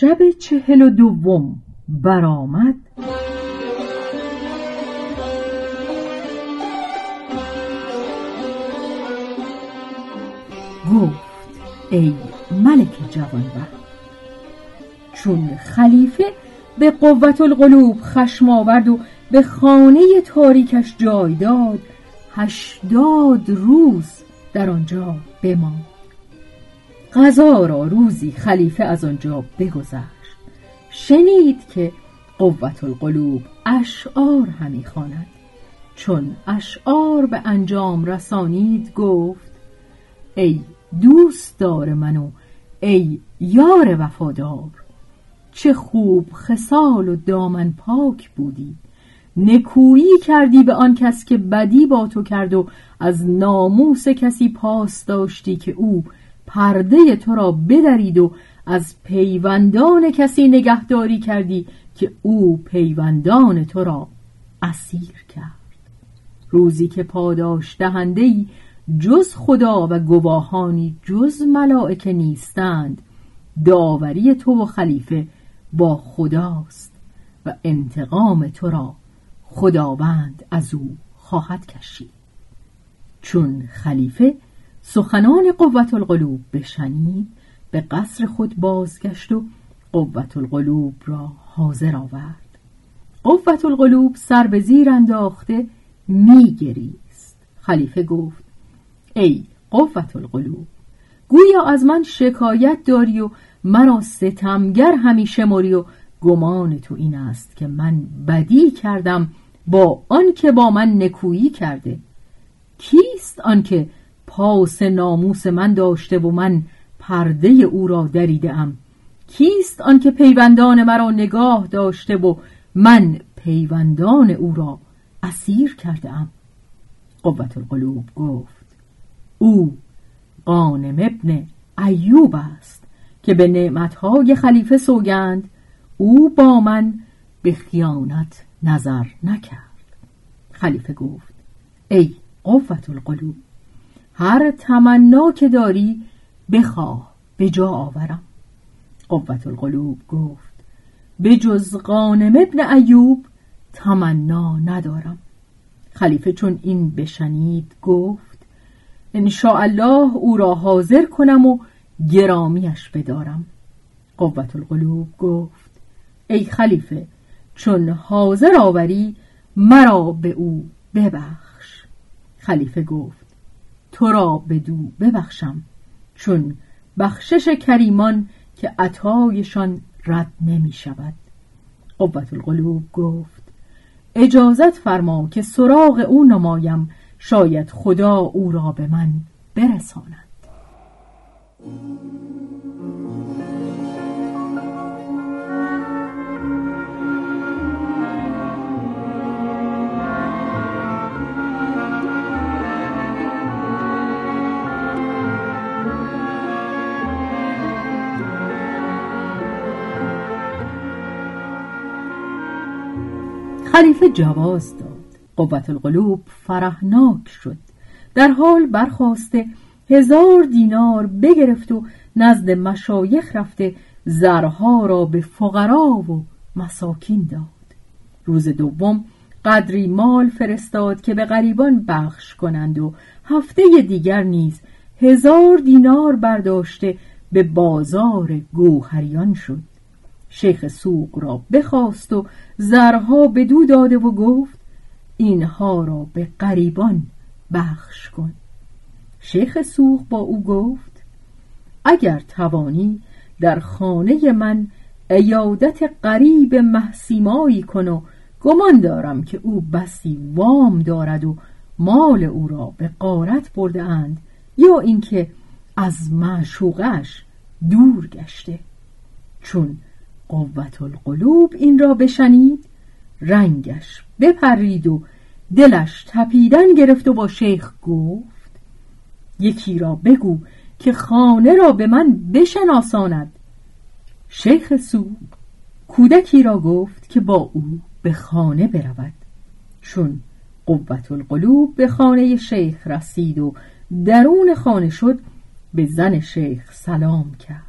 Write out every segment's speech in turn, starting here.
شب چهل و دوم برآمد. گفت ای ملک جوانبخت چون خلیفه به قوت القلوب خشم آورد و به خانه تاریکش جای داد هشتاد روز در آنجا بماند. غذا را روزی خلیفه از آنجا بگذشت. شنید که قوت القلوب اشعار همی خواند. چون اشعار به انجام رسانید گفت ای دوستدار من و ای یار وفادار چه خوب خصال و دامن پاک بودی. نکویی کردی به آن کس که بدی با تو کرد و از ناموس کسی پاس داشتی که او پرده تو را بدرید و از پیوندان کسی نگهداری کردی که او پیوندان تو را اسیر کرد. روزی که پاداش دهنده جز خدا و گواهانی جز ملائکه نیستند داوری تو و خلیفه با خداست و انتقام تو را خداوند از او خواهد کشید. چون خلیفه سخنان قوت القلوب بشنید به قصر خود بازگشت و قوت القلوب را حاضر آورد. قوت القلوب سر به زیر انداخته میگریست. خلیفه گفت ای قوت القلوب گویا از من شکایت داری و مرا ستمگر همیشه مری و گمان تو این است که من بدی کردم با آنکه با من نکویی کرده. کیست آنکه پاس ناموس من داشته و من پرده او را دریده ام کیست آنکه پیوندان مرا نگاه داشته و من پیوندان او را اسیر کرده ام قوت القلوب گفت او قانم ابن ایوب است که به نعمتهای خلیفه سوگند او با من به خیانت نظر نکرد. خلیفه گفت ای قوت القلوب هر تمنا که داری بخواه به جا آورم. قوت القلوب گفت به جز قانم ابن ایوب تمنا ندارم. خلیفه چون این بشنید گفت ان الله او را حاضر کنم و گرامیش بدارم. قوت القلوب گفت ای خلیفه چون حاضر آوری مرا به او ببخش. خلیفه گفت تو را بدو ببخشم چون بخشش کریمان که عطایشان رد نمی شود. قوت القلوب گفت اجازت فرما که سراغ او نمایم شاید خدا او را به من برساند. خلیفه جواز داد. قوت القلوب فرهناک شد. در حال برخواسته هزار دینار بگرفت و نزد مشایخ رفته زرها را به فقرا و مساکین داد. روز دوم قدری مال فرستاد که به غریبان بخش کنند و هفته دیگر نیز هزار دینار برداشته به بازار گوهریان شد. شیخ سوق را بخواست و زرها به دو داده و گفت اینها را به غریبان بخش کن. شیخ سوق با او گفت اگر توانی در خانه من ایادت قریب محسیمایی کن و گمان دارم که او بسی وام دارد و مال او را به قارت برده اند یا اینکه از معشوقش دور گشته. چون قوت القلوب این را بشنید. رنگش بپرید و دلش تپیدن گرفت و با شیخ گفت یکی را بگو که خانه را به من بشناساند. شیخ سو کودکی را گفت که با او به خانه برود. چون قوت القلوب به خانه شیخ رسید و درون خانه شد به زن شیخ سلام کرد.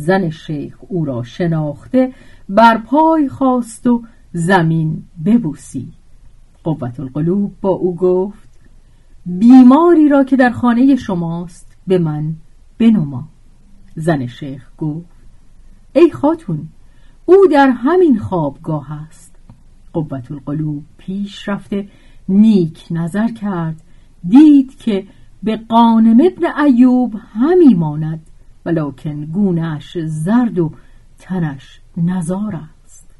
زن شیخ او را شناخته بر پای خواست و زمین ببوسید قوت القلوب با او گفت بیماری را که در خانه شماست به من بنما. زن شیخ گفت ای خاتون او در همین خوابگاه است. قوت القلوب پیش رفته نیک نظر کرد دید که به قانم ابن ایوب همی ماند. ولکن گونهش زرد و تنش نزار است.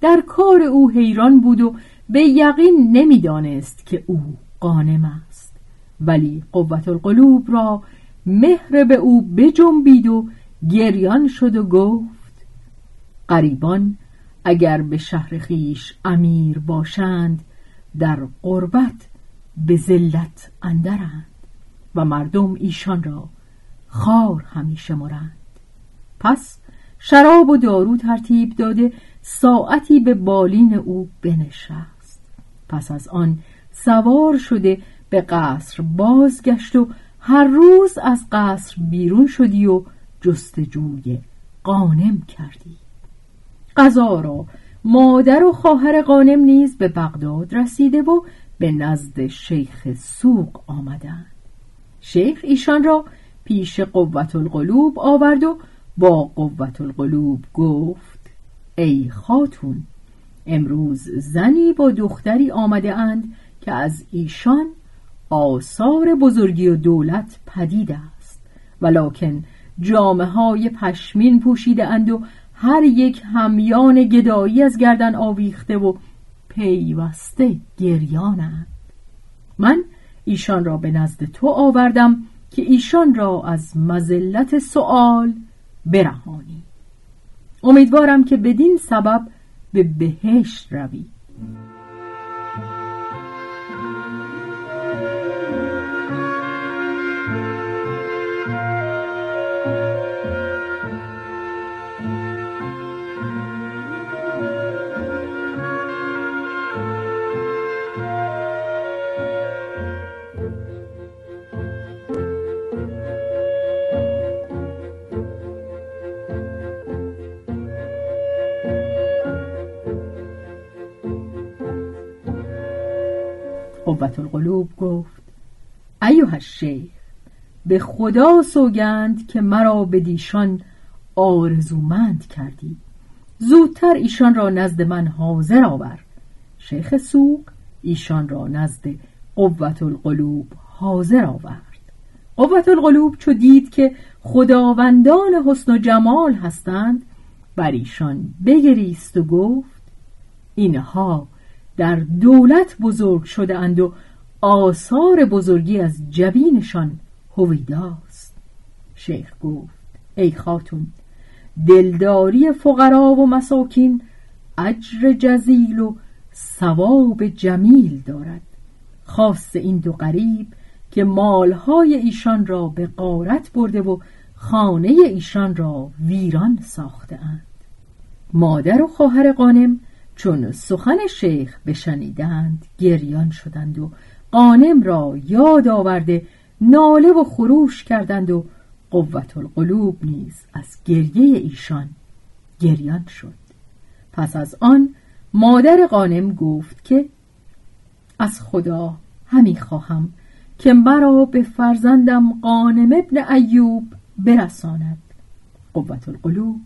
در کار او حیران بود و به یقین نمی‌دانست که او قانم است. ولی قوت القلوب را مهر به او بجنبید و گریان شد و گفت قریبان اگر به شهر خیش امیر باشند در قربت به ذلت اندرند و مردم ایشان را خار همیشه مرند. پس شراب و دارو ترتیب داده ساعتی به بالین او بنشست. پس از آن سوار شده به قصر بازگشت و هر روز از قصر بیرون شدی و جستجوی قانم کردی. قضا را مادر و خواهر قانم نیز به بغداد رسیده و به نزد شیخ سوق آمدند. شیخ ایشان را پیش قوت القلوب آورد و با قوت القلوب گفت ای خاتون امروز زنی با دختری آمده اند که از ایشان آثار بزرگی و دولت پدید است ولکن جامعه های پشمین پوشیده اند و هر یک همیان گدایی از گردن آویخته و پیوسته گریانند. من ایشان را به نزد تو آوردم که ایشان را از مزلت سؤال برهانی. امیدوارم که بدین سبب به بهشت روی قوت القلوب گفت ایوه الشیخ به خدا سوگند که مرا به دیشان آرزومند کردی. زودتر ایشان را نزد من حاضر آور. شیخ سوق ایشان را نزد قوت القلوب حاضر آورد. قوت القلوب چو دید که خداوندان حسن و جمال هستند بر ایشان بگریست و گفت اینها در دولت بزرگ شده اند و آثار بزرگی از جبینشان هویداست. شیخ گفت ای خاتون دلداری فقرا و مساکین اجر جزیل و ثواب جمیل دارد. خاص این دو غریب که مالهای ایشان را به قارت برده و خانه ایشان را ویران ساخته اند مادر و خواهر قانم چون سخن شیخ بشنیدند گریان شدند و قانم را یاد آورده ناله و خروش کردند و قوت القلوب نیز از گریه ایشان گریان شد. پس از آن مادر قانم گفت که از خدا همی خواهم که مرا به فرزندم قانم ابن ایوب برساند. قوت القلوب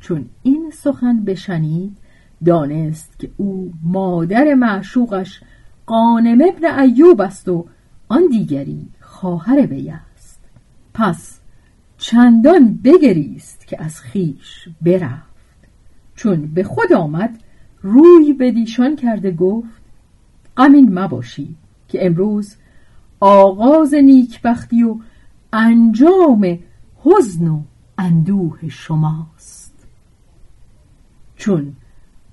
چون این سخن بشنید دانست که او مادر معشوقش قانم ابن ایوب است و آن دیگری خواهر وی است. پس چندان بگریست که از خیش برفت. چون به خود آمد روی به دیشان کرده گفت غمین مباشید که امروز آغاز نیکبختی و انجام حزن و اندوه شماست. چون